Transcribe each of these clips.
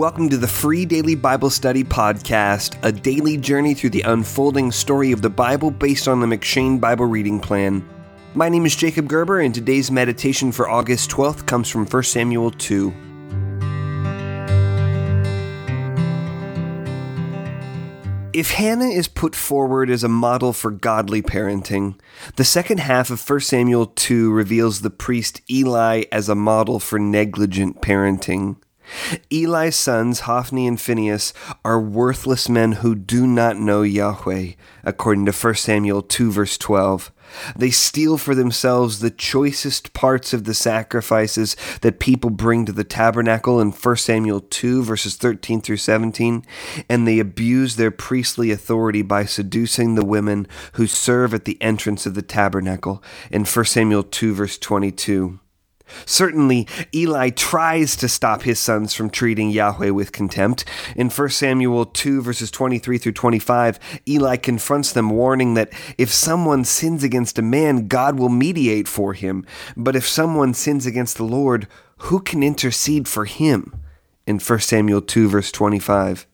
Welcome to the free daily Bible study podcast, a daily journey through the unfolding story of the Bible based on the M'Cheyne Bible reading plan. My name is Jacob Gerber, and today's meditation for August 12th comes from 1 Samuel 2. If Hannah is put forward as a model for godly parenting, the second half of 1 Samuel 2 reveals the priest Eli as a model for negligent parenting. Eli's sons, Hophni and Phinehas, are worthless men who do not know Yahweh, according to 1 Samuel 2, verse 12. They steal for themselves the choicest parts of the sacrifices that people bring to the tabernacle in 1 Samuel 2, verses 13 through 17, and they abuse their priestly authority by seducing the women who serve at the entrance of the tabernacle in 1 Samuel 2, verse 22. Certainly, Eli tries to stop his sons from treating Yahweh with contempt. In 1 Samuel 2, verses 23 through 25, Eli confronts them, warning that if someone sins against a man, God will mediate for him. But if someone sins against the Lord, who can intercede for him? In 1 Samuel 2, verse 25.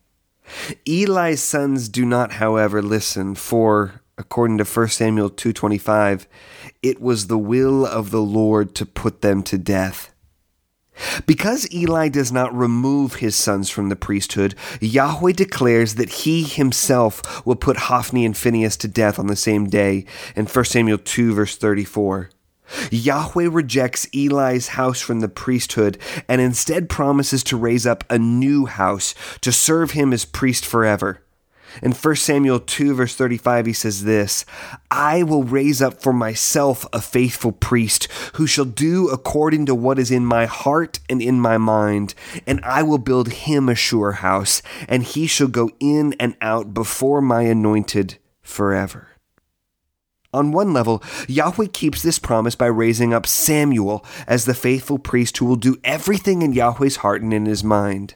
Eli's sons do not, however, listen, for according to 1 Samuel 2:25, it was the will of the Lord to put them to death. Because Eli does not remove his sons from the priesthood, Yahweh declares that he himself will put Hophni and Phinehas to death on the same day in 1 Samuel 2 verse 34. Yahweh rejects Eli's house from the priesthood and instead promises to raise up a new house to serve him as priest forever. In 1 Samuel 2, verse 35, he says this I will raise up for myself a faithful priest who shall do according to what is in my heart and in my mind, and I will build him a sure house, and he shall go in and out before my anointed forever. On one level, Yahweh keeps this promise by raising up Samuel as the faithful priest who will do everything in Yahweh's heart and in his mind.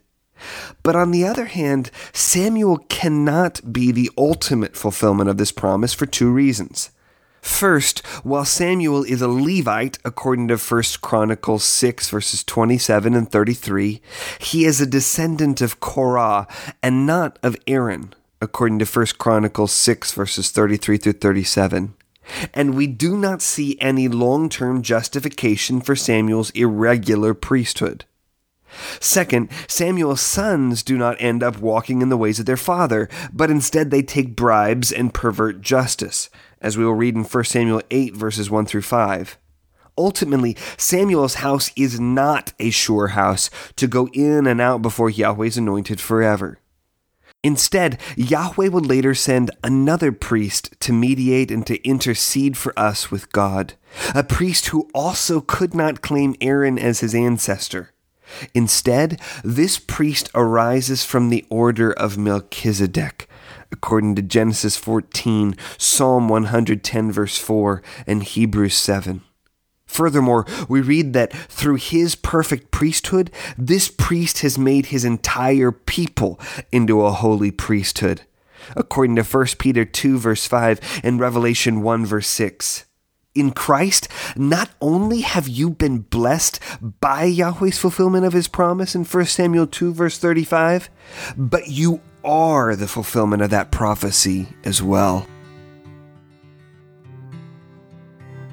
But on the other hand, Samuel cannot be the ultimate fulfillment of this promise for two reasons. First, while Samuel is a Levite, according to 1 Chronicles 6, verses 27 and 33, he is a descendant of Korah and not of Aaron, according to 1 Chronicles 6, verses 33 through 37. And we do not see any long term justification for Samuel's irregular priesthood. Second, Samuel's sons do not end up walking in the ways of their father, but instead they take bribes and pervert justice, as we will read in 1 Samuel 8, verses 1 through 5. Ultimately, Samuel's house is not a sure house to go in and out before Yahweh's anointed forever. Instead, Yahweh would later send another priest to mediate and to intercede for us with God, a priest who also could not claim Aaron as his ancestor. Instead, this priest arises from the order of Melchizedek, according to Genesis 14, Psalm 110, verse 4, and Hebrews 7. Furthermore, we read that through his perfect priesthood, this priest has made his entire people into a holy priesthood, according to 1 Peter 2, verse 5, and Revelation 1, verse 6 in Christ, not only have you been blessed by Yahweh's fulfillment of his promise in 1 Samuel 2, verse 35, but you are the fulfillment of that prophecy as well.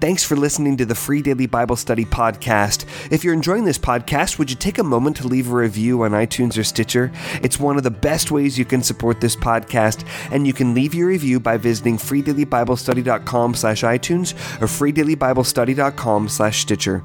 Thanks for listening to the Free Daily Bible Study podcast. If you're enjoying this podcast, would you take a moment to leave a review on iTunes or Stitcher? It's one of the best ways you can support this podcast, and you can leave your review by visiting freedailybiblestudy.com slash iTunes or freedailybiblestudy.com slash Stitcher.